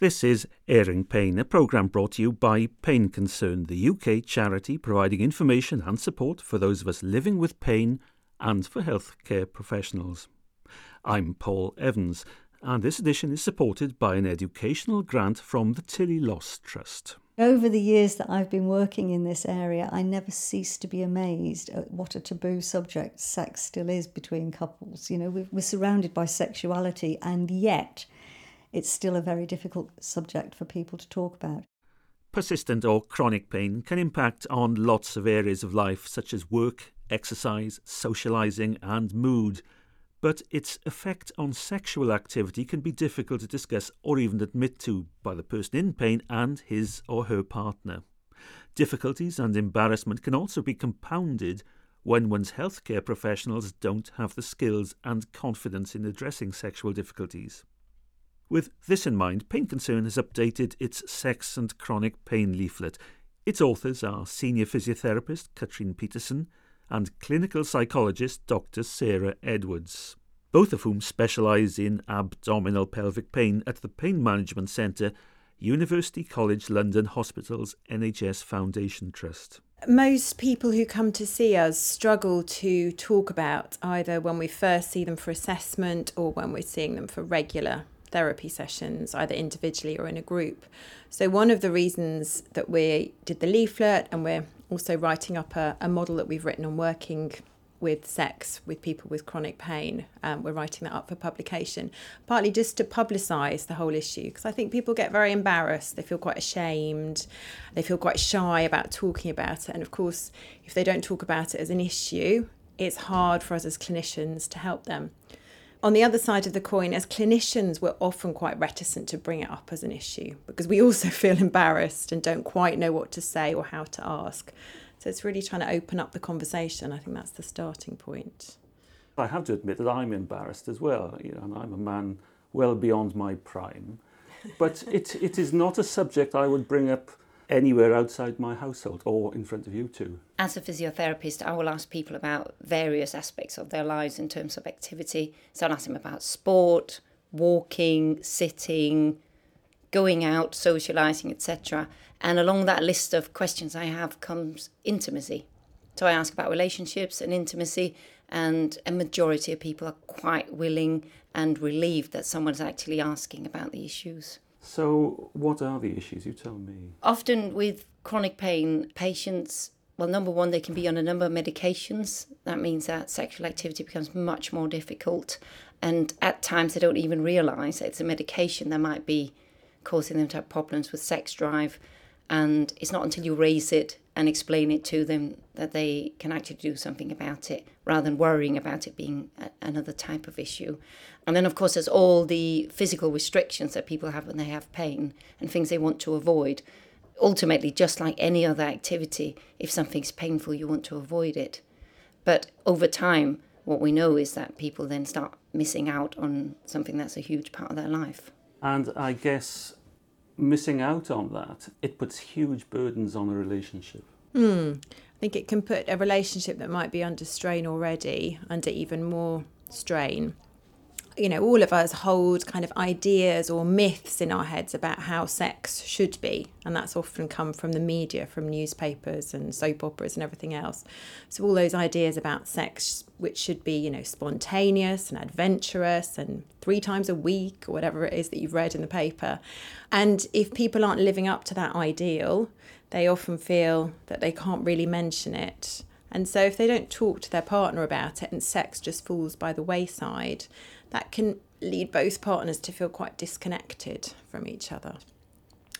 This is Airing Pain, a programme brought to you by Pain Concern, the UK charity providing information and support for those of us living with pain and for healthcare professionals. I'm Paul Evans, and this edition is supported by an educational grant from the Tillyloss Trust. Over the years that I've been working in this area, I never cease to be amazed at what a taboo subject sex still is between couples. You know, we're surrounded by sexuality, and yet it's still a very difficult subject for people to talk about. Persistent or chronic pain can impact on lots of areas of life, such as work, exercise, socialising, and mood. But its effect on sexual activity can be difficult to discuss or even admit to by the person in pain and his or her partner. Difficulties and embarrassment can also be compounded when one's healthcare professionals don't have the skills and confidence in addressing sexual difficulties. With this in mind, Pain Concern has updated its sex and chronic pain leaflet. Its authors are senior physiotherapist Katrine Petersen and clinical psychologist Dr. Sarah Edwards, both of whom specialise in abdominal pelvic pain at the Pain Management Centre, University College London Hospital's NHS Foundation Trust. Most people who come to see us struggle to talk about either when we first see them for assessment or when we're seeing them for regular therapy sessions, either individually or in a group. So, one of the reasons that we did the leaflet and we're also writing up a, a model that we've written on working with sex with people with chronic pain. Um, we're writing that up for publication, partly just to publicise the whole issue because I think people get very embarrassed. They feel quite ashamed. They feel quite shy about talking about it. And of course, if they don't talk about it as an issue, it's hard for us as clinicians to help them on the other side of the coin, as clinicians, we're often quite reticent to bring it up as an issue because we also feel embarrassed and don't quite know what to say or how to ask. So it's really trying to open up the conversation. I think that's the starting point. I have to admit that I'm embarrassed as well. You know, and I'm a man well beyond my prime. But it, it is not a subject I would bring up anywhere outside my household or in front of you too. As a physiotherapist, I will ask people about various aspects of their lives in terms of activity. So I'll ask them about sport, walking, sitting, going out, socializing, etc. And along that list of questions I have comes intimacy. So I ask about relationships and intimacy, and a majority of people are quite willing and relieved that someone's actually asking about the issues. So, what are the issues? You tell me. Often with chronic pain, patients, well, number one, they can be on a number of medications. That means that sexual activity becomes much more difficult. And at times, they don't even realize it's a medication that might be causing them to have problems with sex drive. And it's not until you raise it and explain it to them that they can actually do something about it rather than worrying about it being a, another type of issue. And then, of course, there's all the physical restrictions that people have when they have pain and things they want to avoid. Ultimately, just like any other activity, if something's painful, you want to avoid it. But over time, what we know is that people then start missing out on something that's a huge part of their life. And I guess missing out on that, it puts huge burdens on a relationship. Hmm. I think it can put a relationship that might be under strain already under even more strain you know, all of us hold kind of ideas or myths in our heads about how sex should be. And that's often come from the media, from newspapers and soap operas and everything else. So, all those ideas about sex, which should be, you know, spontaneous and adventurous and three times a week or whatever it is that you've read in the paper. And if people aren't living up to that ideal, they often feel that they can't really mention it. And so, if they don't talk to their partner about it and sex just falls by the wayside, that can lead both partners to feel quite disconnected from each other.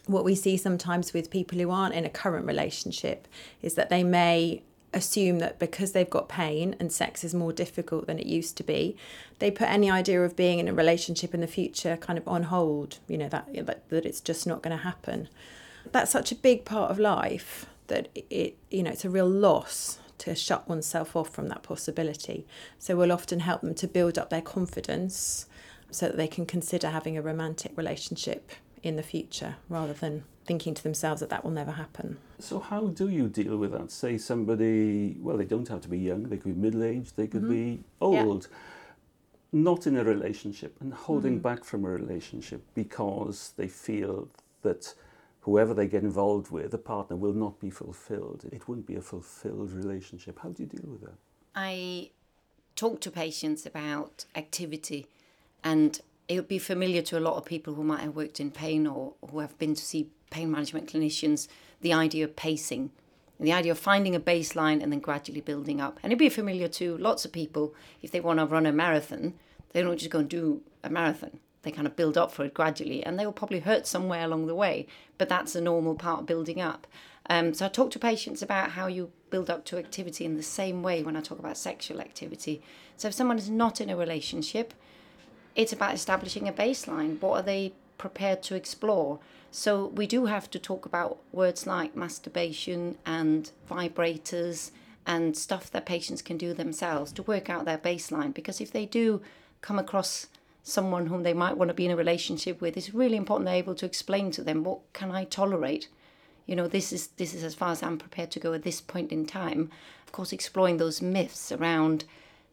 What we see sometimes with people who aren't in a current relationship is that they may assume that because they've got pain and sex is more difficult than it used to be, they put any idea of being in a relationship in the future kind of on hold, you know, that that, it's just not going to happen. That's such a big part of life that it you know, it's a real loss to shut oneself off from that possibility. So we'll often help them to build up their confidence so that they can consider having a romantic relationship in the future rather than thinking to themselves that that will never happen. So, how do you deal with that? Say somebody, well, they don't have to be young, they could be middle aged, they could mm-hmm. be old. not in a relationship and holding mm. back from a relationship because they feel that whoever they get involved with, the partner, will not be fulfilled. It wouldn't be a fulfilled relationship. How do you deal with that? I talk to patients about activity, and it would be familiar to a lot of people who might have worked in pain or who have been to see pain management clinicians the idea of pacing. The idea of finding a baseline and then gradually building up. And it'd be familiar to lots of people if they want to run a marathon, they don't just go and do a marathon they kind of build up for it gradually and they will probably hurt somewhere along the way but that's a normal part of building up. Um, so i talk to patients about how you build up to activity in the same way when i talk about sexual activity. So if someone is not in a relationship it's about establishing a baseline. What are they prepared to explore? So we do have to talk about words like masturbation and vibrators and stuff that patients can do themselves to work out their baseline because if they do come across someone whom they might want to be in a relationship with, it's really important they're able to explain to them what can I tolerate. You know, this is this is as far as I'm prepared to go at this point in time. Of course, exploring those myths around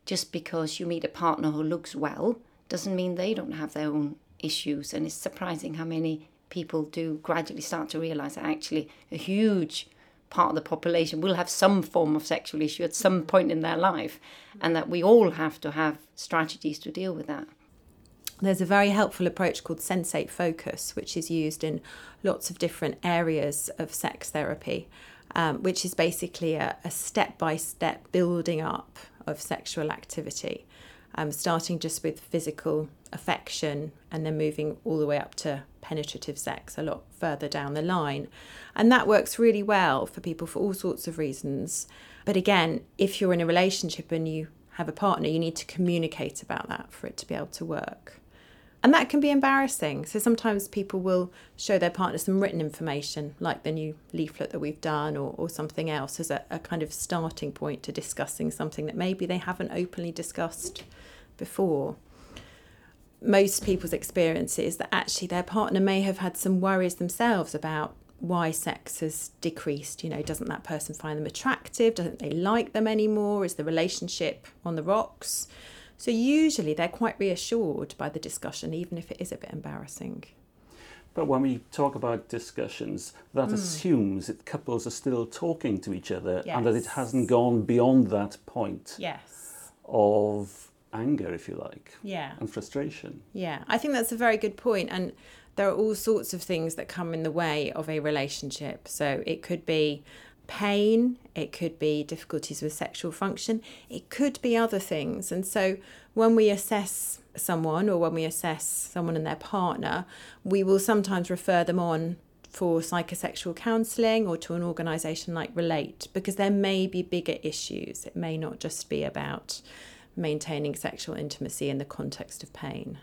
just because you meet a partner who looks well doesn't mean they don't have their own issues. And it's surprising how many people do gradually start to realize that actually a huge part of the population will have some form of sexual issue at some point in their life, and that we all have to have strategies to deal with that. There's a very helpful approach called sensate focus, which is used in lots of different areas of sex therapy, um, which is basically a step by step building up of sexual activity, um, starting just with physical affection and then moving all the way up to penetrative sex a lot further down the line. And that works really well for people for all sorts of reasons. But again, if you're in a relationship and you have a partner, you need to communicate about that for it to be able to work. And that can be embarrassing. So sometimes people will show their partner some written information, like the new leaflet that we've done, or, or something else, as a, a kind of starting point to discussing something that maybe they haven't openly discussed before. Most people's experience is that actually their partner may have had some worries themselves about why sex has decreased. You know, doesn't that person find them attractive? Doesn't they like them anymore? Is the relationship on the rocks? So usually they're quite reassured by the discussion, even if it is a bit embarrassing. But when we talk about discussions, that mm. assumes that couples are still talking to each other yes. and that it hasn't gone beyond that point yes. of anger, if you like, yeah. and frustration. Yeah, I think that's a very good point. And there are all sorts of things that come in the way of a relationship. So it could be pain, it could be difficulties with sexual function, it could be other things. And so when we assess someone or when we assess someone and their partner, we will sometimes refer them on for psychosexual counselling or to an organisation like Relate because there may be bigger issues. It may not just be about maintaining sexual intimacy in the context of pain.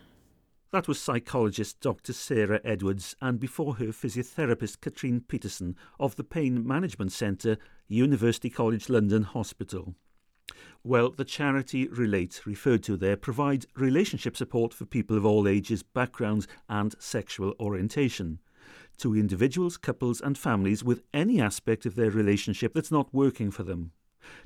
That was psychologist Dr. Sarah Edwards and before her physiotherapist Katrine Petersen of the Pain Management Centre, University College London Hospital. Well, the charity Relate, referred to there, provides relationship support for people of all ages, backgrounds, and sexual orientation. To individuals, couples, and families with any aspect of their relationship that's not working for them.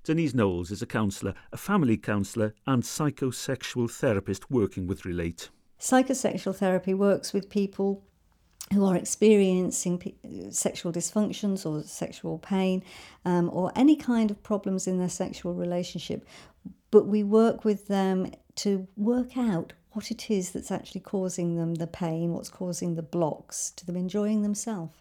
Denise Knowles is a counsellor, a family counsellor, and psychosexual therapist working with Relate. Psychosexual therapy works with people who are experiencing p- sexual dysfunctions or sexual pain um, or any kind of problems in their sexual relationship. But we work with them to work out what it is that's actually causing them the pain, what's causing the blocks to them enjoying themselves.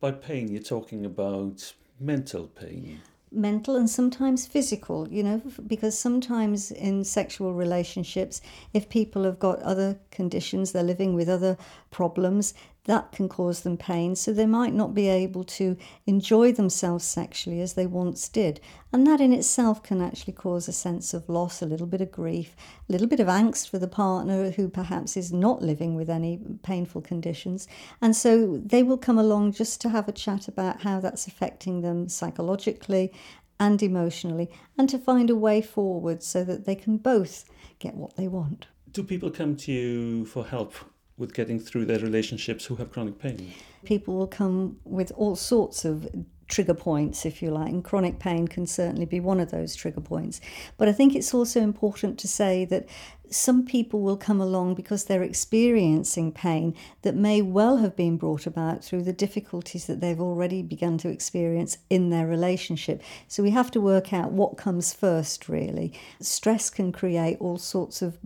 By pain, you're talking about mental pain mental and sometimes physical, you know, because sometimes in sexual relationships, if people have got other conditions, they're living with other problems, that can cause them pain. So they might not be able to enjoy themselves sexually as they once did. And that in itself can actually cause a sense of loss, a little bit of grief, a little bit of angst for the partner who perhaps is not living with any painful conditions. And so they will come along just to have a chat about how that's affecting them psychologically and emotionally and to find a way forward so that they can both get what they want. Do people come to you for help with getting through their relationships who have chronic pain? People will come with all sorts of trigger points, if you like, and chronic pain can certainly be one of those trigger points. But I think it's also important to say that some people will come along because they're experiencing pain that may well have been brought about through the difficulties that they've already begun to experience in their relationship. So we have to work out what comes first, really. Stress can create all sorts of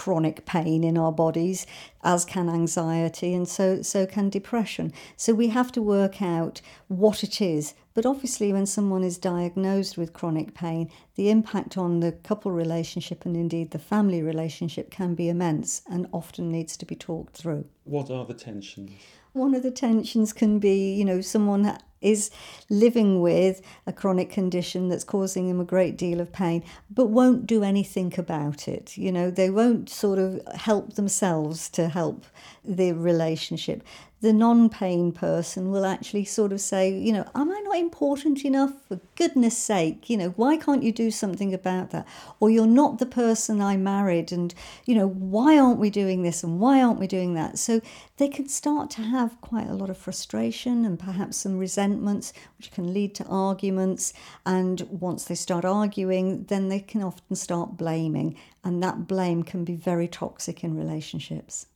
chronic pain in our bodies, as can anxiety, and so, so can depression. So we have to work out what it is. But obviously, when someone is diagnosed with chronic pain, the impact on the couple relationship and indeed the family relationship can be immense and often needs to be talked through. What are the tensions? One of the tensions can be, you know, someone is living with a chronic condition that's causing them a great deal of pain, but won't do anything about it. You know, they won't sort of help themselves to help the relationship the non pain person will actually sort of say, you know, am I not important enough? For goodness sake, you know, why can't you do something about that? Or you're not the person I married, and, you know, why aren't we doing this and why aren't we doing that? So they can start to have quite a lot of frustration and perhaps some resentments, which can lead to arguments. And once they start arguing, then they can often start blaming, and that blame can be very toxic in relationships.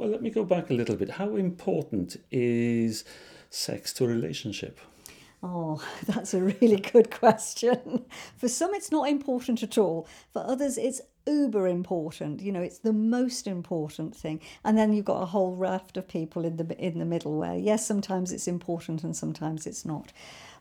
Well, let me go back a little bit. How important is sex to a relationship? Oh, that's a really good question. For some, it's not important at all. For others, it's uber important. You know, it's the most important thing. And then you've got a whole raft of people in the in the middle where yes, sometimes it's important and sometimes it's not.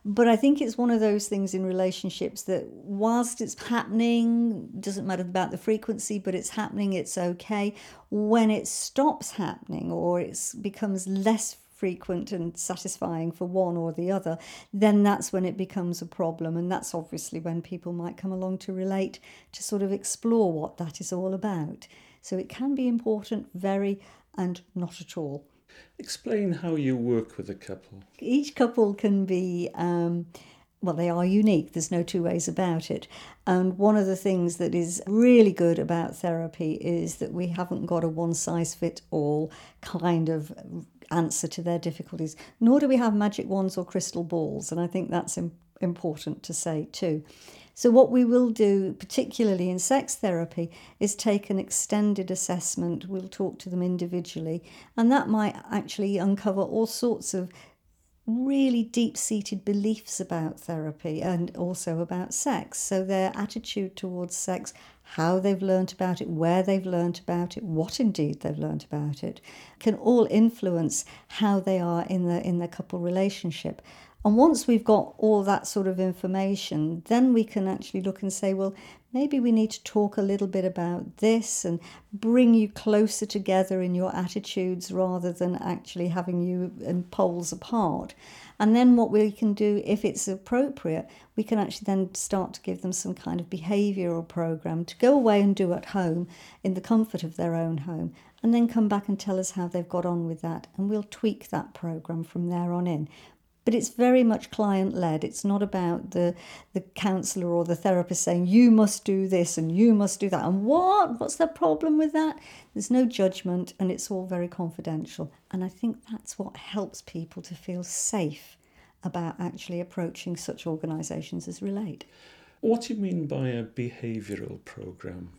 But I think it's one of those things in relationships that whilst it's happening, doesn't matter about the frequency, but it's happening, it's okay. When it stops happening or it becomes less frequent and satisfying for one or the other, then that's when it becomes a problem. And that's obviously when people might come along to relate to sort of explore what that is all about. So it can be important, very, and not at all. Explain how you work with a couple. Each couple can be. Um, well, they are unique, there's no two ways about it. And one of the things that is really good about therapy is that we haven't got a one size fit all kind of answer to their difficulties, nor do we have magic wands or crystal balls. And I think that's important to say too. So, what we will do, particularly in sex therapy, is take an extended assessment. We'll talk to them individually, and that might actually uncover all sorts of really deep seated beliefs about therapy and also about sex. So, their attitude towards sex, how they've learnt about it, where they've learnt about it, what indeed they've learnt about it, can all influence how they are in the in their couple relationship. And once we've got all that sort of information, then we can actually look and say, well, maybe we need to talk a little bit about this and bring you closer together in your attitudes rather than actually having you in poles apart. And then what we can do, if it's appropriate, we can actually then start to give them some kind of behavioural program to go away and do at home in the comfort of their own home and then come back and tell us how they've got on with that. And we'll tweak that program from there on in but it's very much client led. It's not about the the counsellor or the therapist saying you must do this and you must do that. And what? What's the problem with that? There's no judgment and it's all very confidential. And I think that's what helps people to feel safe about actually approaching such organisations as Relate. What do you mean by a behavioural program?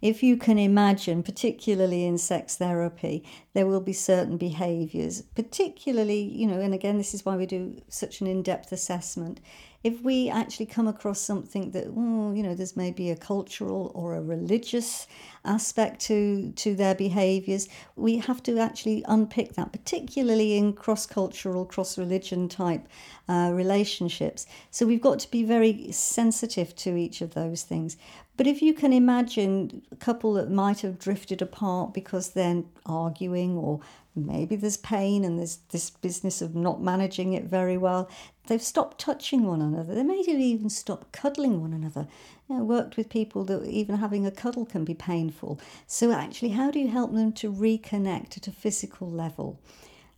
If you can imagine, particularly in sex therapy, there will be certain behaviors, particularly, you know, and again, this is why we do such an in depth assessment. If we actually come across something that, oh, you know, there's maybe a cultural or a religious aspect to, to their behaviors, we have to actually unpick that, particularly in cross cultural, cross religion type uh, relationships. So we've got to be very sensitive to each of those things. But if you can imagine a couple that might have drifted apart because they're arguing, or maybe there's pain and there's this business of not managing it very well, they've stopped touching one another. They may have even stopped cuddling one another. You know, worked with people that even having a cuddle can be painful. So, actually, how do you help them to reconnect at a physical level?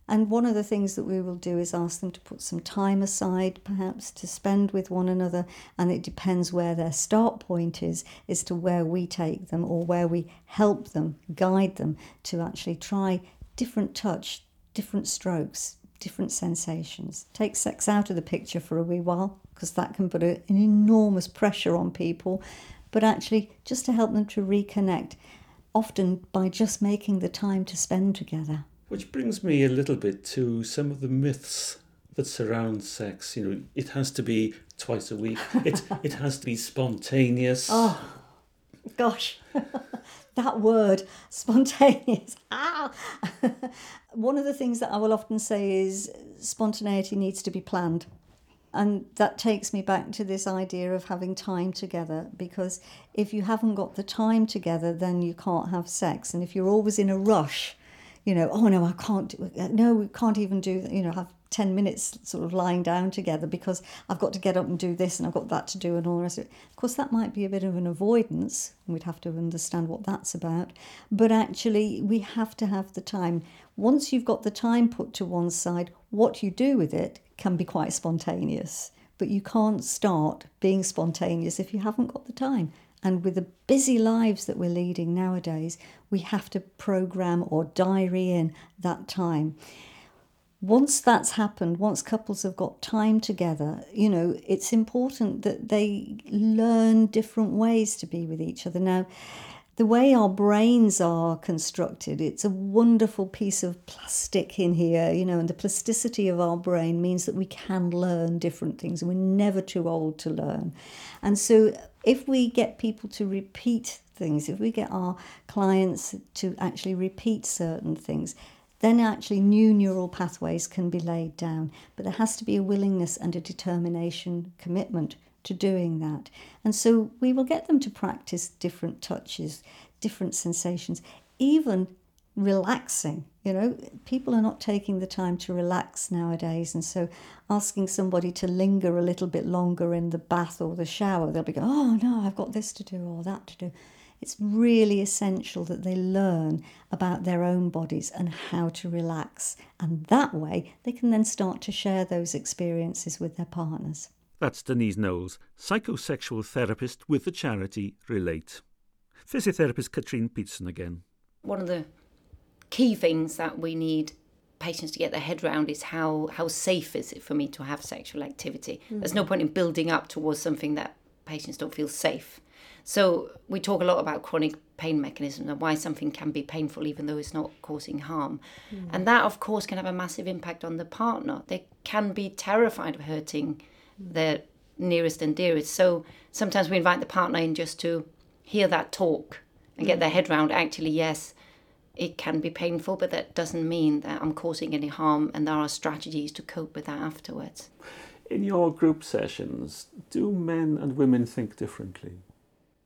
And one of the things that we will do is ask them to put some time aside, perhaps to spend with one another. And it depends where their start point is, as to where we take them or where we help them, guide them to actually try different touch, different strokes, different sensations. Take sex out of the picture for a wee while because that can put a, an enormous pressure on people, but actually just to help them to reconnect, often by just making the time to spend together. Which brings me a little bit to some of the myths that surround sex. You know, it has to be twice a week. It it has to be spontaneous. Oh, gosh, that word, spontaneous. Ah, one of the things that I will often say is spontaneity needs to be planned. And that takes me back to this idea of having time together because if you haven't got the time together, then you can't have sex. And if you're always in a rush, you know, oh no, I can't, uh, no, we can't even do, you know, have 10 minutes sort of lying down together because I've got to get up and do this and I've got that to do and all the rest of it. Of course, that might be a bit of an avoidance. We'd have to understand what that's about. But actually, we have to have the time. Once you've got the time put to one side, what you do with it can be quite spontaneous. But you can't start being spontaneous if you haven't got the time. And with the busy lives that we're leading nowadays, we have to program or diary in that time. Once that's happened, once couples have got time together, you know, it's important that they learn different ways to be with each other. Now, the way our brains are constructed, it's a wonderful piece of plastic in here, you know, and the plasticity of our brain means that we can learn different things and we're never too old to learn. And so if we get people to repeat things, if we get our clients to actually repeat certain things, then actually new neural pathways can be laid down. But there has to be a willingness and a determination commitment to doing that. And so we will get them to practice different touches, different sensations, even relaxing. You know, people are not taking the time to relax nowadays. And so asking somebody to linger a little bit longer in the bath or the shower, they'll be going, oh no, I've got this to do or that to do. It's really essential that they learn about their own bodies and how to relax. And that way, they can then start to share those experiences with their partners. That's Denise Knowles, psychosexual therapist with the charity Relate. Physiotherapist Katrine Petersen again. One of the key things that we need patients to get their head around is how, how safe is it for me to have sexual activity. Mm-hmm. There's no point in building up towards something that patients don't feel safe. So we talk a lot about chronic pain mechanisms and why something can be painful even though it's not causing harm. Mm. And that of course can have a massive impact on the partner. They can be terrified of hurting their nearest and dearest. So sometimes we invite the partner in just to hear that talk and get mm. their head around actually, yes, it can be painful, but that doesn't mean that I'm causing any harm, and there are strategies to cope with that afterwards. In your group sessions, do men and women think differently?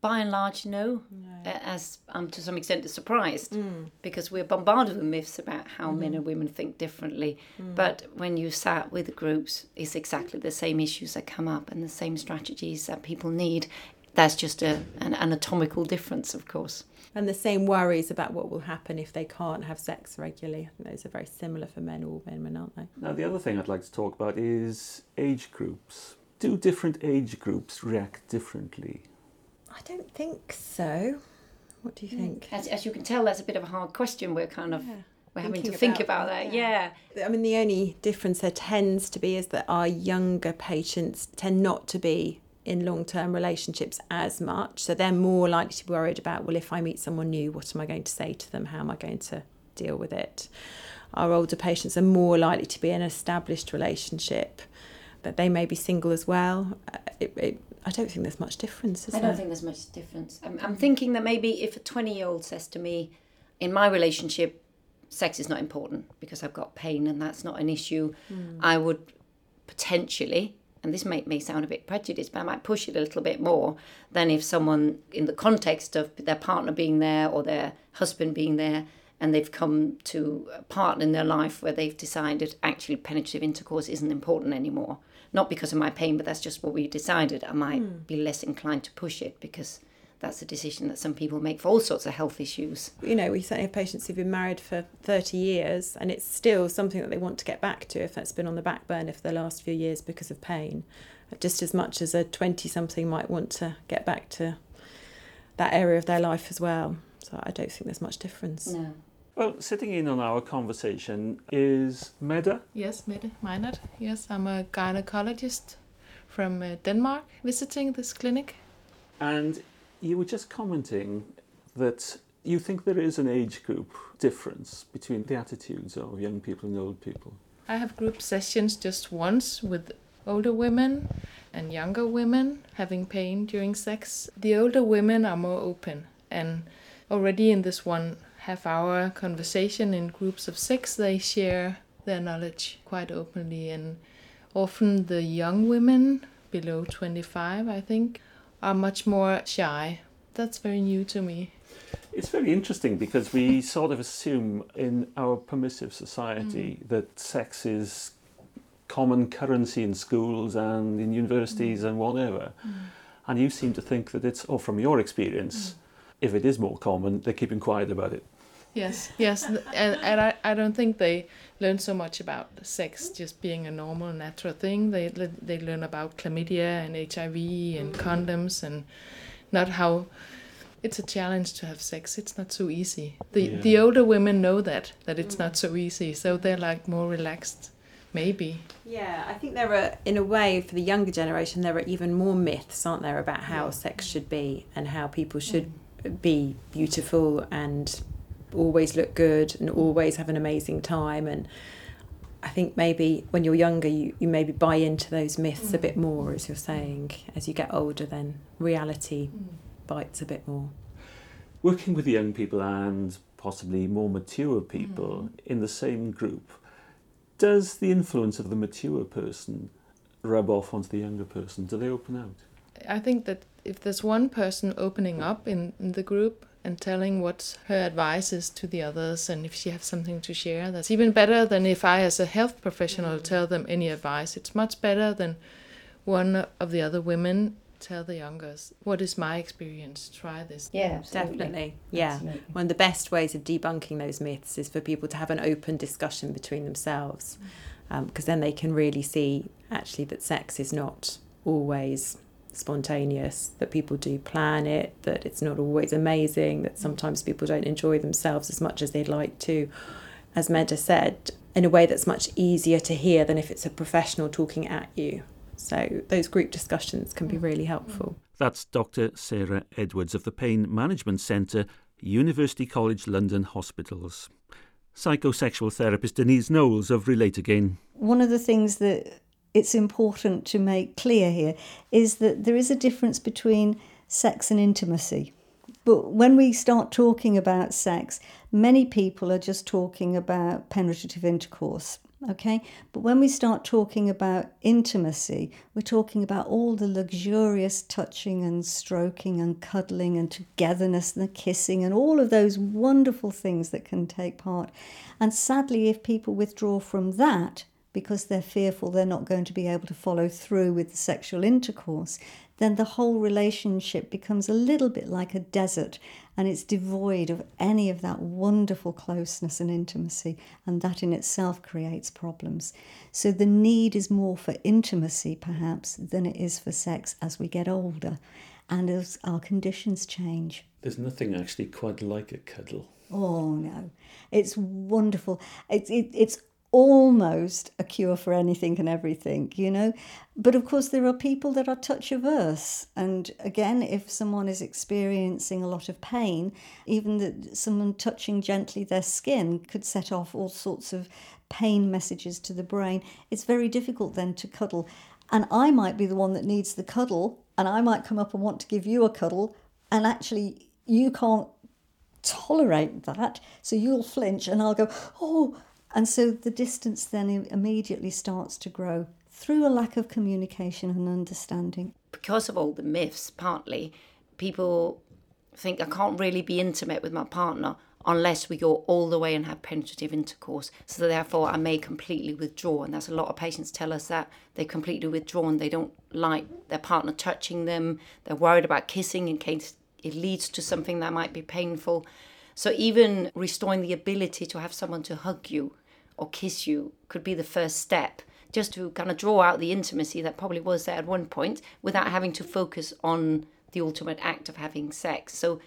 By and large, no. no. As I'm to some extent surprised mm. because we're bombarded with myths about how mm. men and women think differently. Mm. But when you sat with the groups, it's exactly the same issues that come up and the same strategies that people need. That's just a, an anatomical difference, of course. And the same worries about what will happen if they can't have sex regularly. I think those are very similar for men or women, aren't they? Now, the other thing I'd like to talk about is age groups. Do different age groups react differently? I don't think so. What do you hmm. think? As, as you can tell, that's a bit of a hard question. We're kind of yeah. we're Thinking having to think about, about that. Yeah. yeah. I mean, the only difference there tends to be is that our younger patients tend not to be in long term relationships as much. So they're more likely to be worried about, well, if I meet someone new, what am I going to say to them? How am I going to deal with it? Our older patients are more likely to be in an established relationship, but they may be single as well. Uh, it, it, I don't think there's much difference. I don't there? think there's much difference. I'm, I'm thinking that maybe if a 20 year old says to me, in my relationship, sex is not important because I've got pain and that's not an issue, mm. I would potentially, and this may, may sound a bit prejudiced, but I might push it a little bit more than if someone, in the context of their partner being there or their husband being there, and they've come to a part in their life where they've decided actually penetrative intercourse isn't important anymore not because of my pain, but that's just what we decided. I might mm. be less inclined to push it because that's a decision that some people make for all sorts of health issues. You know, we certainly have patients who've been married for 30 years and it's still something that they want to get back to if that's been on the back burner for the last few years because of pain. Just as much as a 20 something might want to get back to that area of their life as well. So I don't think there's much difference. No. Well, sitting in on our conversation is Mette. Yes, Mette Meinert. Yes, I'm a gynecologist from uh, Denmark visiting this clinic. And you were just commenting that you think there is an age group difference between the attitudes of young people and old people. I have group sessions just once with older women and younger women having pain during sex. The older women are more open, and already in this one half hour conversation in groups of six, they share their knowledge quite openly. And often the young women, below 25, I think, are much more shy. That's very new to me. It's very interesting because we sort of assume in our permissive society mm. that sex is common currency in schools and in universities mm. and whatever. Mm. And you seem to think that it's, or from your experience, if it is more common, they're keeping quiet about it. Yes, yes, and, and I, I don't think they learn so much about sex just being a normal, natural thing. They they learn about chlamydia and HIV and mm. condoms and not how it's a challenge to have sex. It's not so easy. The Yeah. the older women know that that it's not mm. so easy, so they're like more relaxed, maybe. Yeah, I think there are, in a way, for the younger generation, there are even more myths, aren't there, about how sex should be and how people should mm. Be beautiful and always look good and always have an amazing time. And I think maybe when you're younger, you, you maybe buy into those myths a mm. bit more, as you're saying. As you get older, then reality mm. bites a bit more. Working with young people and possibly more mature people mm. in the same group, does the influence of the mature person rub off onto the younger person? Do they open out? I think that if there's one person opening up in, in the group and telling what her advice is to the others, and if she has something to share, that's even better than if I, as a health professional, mm. tell them any advice. It's much better than one of the other women tell the youngers, What is my experience? Try this. Yeah, absolutely. Definitely. Yeah. Absolutely. One of the best ways of debunking those myths is for people to have an open discussion between themselves, mm. um, because then they can really see actually that sex is not always spontaneous, that people do plan it, that it's not always amazing, that sometimes people don't enjoy themselves as much as they'd like to. As Mette said, in a way that's much easier to hear than if it's a professional talking at you. So those group discussions can be mm. really helpful. That's Dr. Sarah Edwards of the Pain Management Centre, University College London Hospitals. Psychosexual therapist Denise Knowles of Relate Again. one of the things that it's important to make clear here is that there is a difference between sex and intimacy. But when we start talking about sex, many people are just talking about penetrative intercourse. Okay, but when we start talking about intimacy, we're talking about all the luxurious touching and stroking and cuddling and togetherness and the kissing and all of those wonderful things that can take part. And sadly, if people withdraw from that, because they're fearful they're not going to be able to follow through with the sexual intercourse, then the whole relationship becomes a little bit like a desert and it's devoid of any of that wonderful closeness and intimacy, and that in itself creates problems. So the need is more for intimacy, perhaps, than it is for sex as we get older and as our conditions change. There's nothing actually quite like a cuddle. Oh no, it's wonderful. It's it, it's almost a cure for anything and everything, you know. But of course, there are people that are touch averse, and again, if someone is experiencing a lot of pain, even that someone touching gently their skin could set off all sorts of pain messages to the brain. It's very difficult then to cuddle, and I might be the one that needs the cuddle, and I might come up and want to give you a cuddle, and actually you can't tolerate that. So you'll flinch and I'll go, oh. And so the distance then immediately starts to grow through a lack of communication and understanding. because of all the myths, partly, people think I can't really be intimate with my partner unless we go all the way and have penetrative intercourse. So therefore, I may completely withdraw. And that's a lot of patients tell us that they're completely withdrawn. They don't like their partner touching them. They're worried about kissing in case it leads to something that might be painful. So even restoring the ability to have someone to hug you or kiss you could be the first step just to kind of draw out the intimacy that probably was there at one point without having to focus on the ultimate act of having sex. So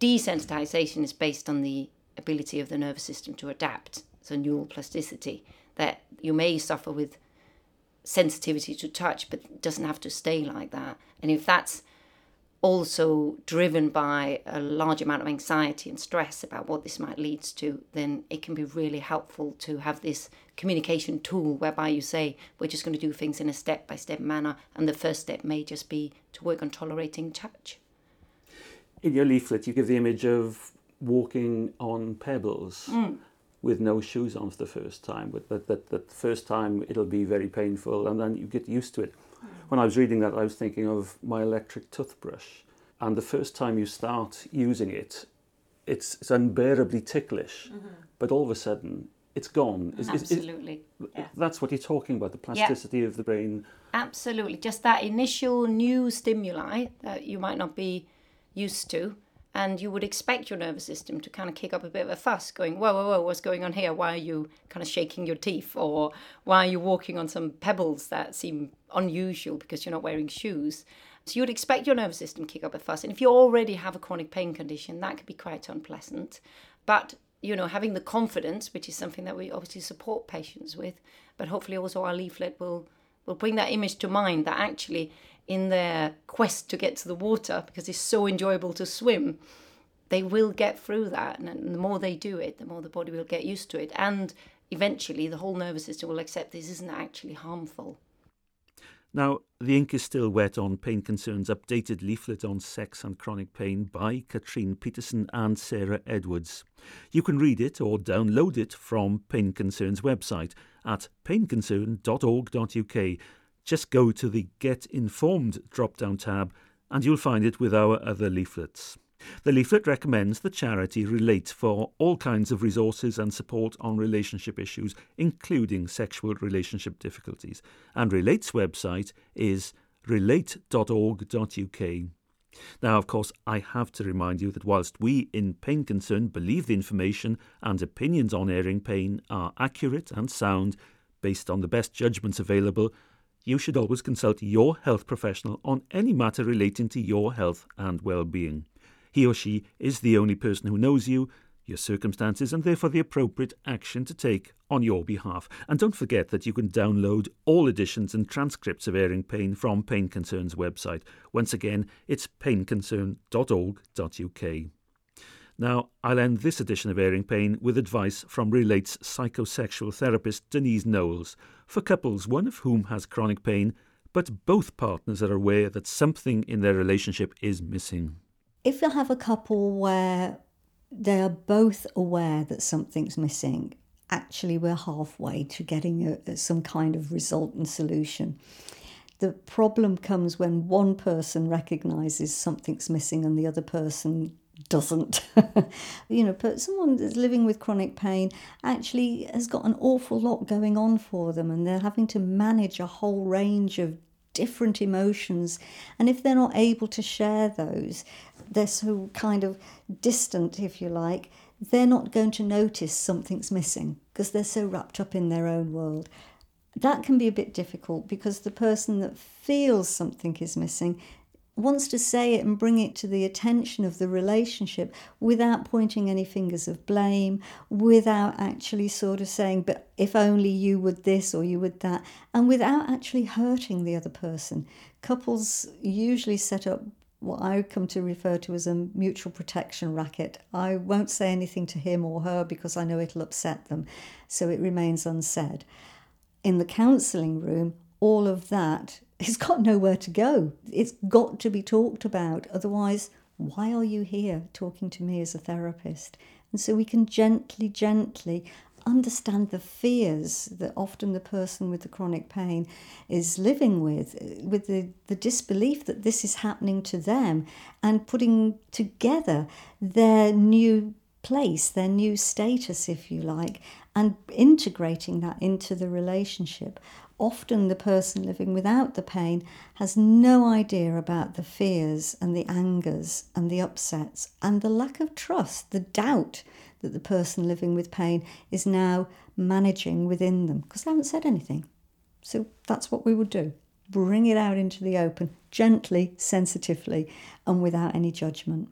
desensitization is based on the ability of the nervous system to adapt, so neuroplasticity, that you may suffer with sensitivity to touch, but doesn't have to stay like that. And if that's also driven by a large amount of anxiety and stress about what this might lead to, then it can be really helpful to have this communication tool whereby you say, we're just going to do things in a step by step manner, and the first step may just be to work on tolerating touch. In your leaflet, you give the image of walking on pebbles. Mm. With no shoes on for the first time, but that, that, that first time it'll be very painful, and then you get used to it when I was reading that, I was thinking of my electric toothbrush. And the first time you start using it, it's, it's unbearably ticklish. Mm-hmm. But all of a sudden, it's gone. It's, Absolutely. It's, yeah. That's what you're talking about, the plasticity yeah. of the brain. Absolutely. Just that initial new stimuli that you might not be used to and you would expect your nervous system to kind of kick up a bit of a fuss, going, whoa, whoa, whoa, what's going on here? Why are you kind of shaking your teeth? Or why are you walking on some pebbles that seem unusual because you're not wearing shoes? So you would expect your nervous system to kick up a fuss. And if you already have a chronic pain condition, that could be quite unpleasant. But you know, having the confidence, which is something that we obviously support patients with, but hopefully also our leaflet will will bring that image to mind that actually in their quest to get to the water because it's so enjoyable to swim they will get through that. And the more they do it the more the body will get used to it. And eventually the whole nervous system will accept this isn't actually harmful now, the ink is still wet on Pain Concern's updated leaflet on sex and chronic pain by Katrine Petersen and Sarah Edwards. You can read it or download it from Pain Concern's website at painconcern.org.uk just go to the Get Informed drop down tab and you'll find it with our other leaflets. The leaflet recommends the charity Relate for all kinds of resources and support on relationship issues, including sexual relationship difficulties. And Relate's website is relate.org.uk. Now, of course, I have to remind you that whilst we in Pain Concern believe the information and opinions on airing pain are accurate and sound, based on the best judgments available, you should always consult your health professional on any matter relating to your health and well-being. He or she is the only person who knows you, your circumstances, and therefore the appropriate action to take on your behalf. And don't forget that you can download all editions and transcripts of Airing Pain from Pain Concern's website. Once again, it's painconcern.org.uk. Now, I'll end this edition of Airing Pain with advice from Relate's psychosexual therapist Denise Knowles for couples, one of whom has chronic pain, but both partners are aware that something in their relationship is missing. If you have a couple where they are both aware that something's missing, actually we're halfway to getting a, some kind of result and solution. The problem comes when one person recognizes something's missing and the other person doesn't. you know, but someone that's living with chronic pain actually has got an awful lot going on for them and they're having to manage a whole range of different emotions. And if they're not able to share those, they're so kind of distant, if you like, they're not going to notice something's missing because they're so wrapped up in their own world. That can be a bit difficult because the person that feels something is missing wants to say it and bring it to the attention of the relationship without pointing any fingers of blame, without actually sort of saying, but if only you would this or you would that, and without actually hurting the other person. Couples usually set up what I come to refer to as a mutual protection racket. I won't say anything to him or her because I know it'll upset them, so it remains unsaid. In the counselling room, all of that it's got nowhere to go. It's got to be talked about. Otherwise, why are you here talking to me as a therapist? And so we can gently, gently understand the fears that often the person with the chronic pain is living with, with the, the disbelief that this is happening to them, and putting together their new place, their new status, if you like, and integrating that into the relationship often the person living without the pain has no idea about the fears and the angers and the upsets and the lack of trust, the doubt that the person living with pain is now managing within them because they haven't said anything. So that's what we would do bring it out into the open, gently, sensitively, and without any judgment.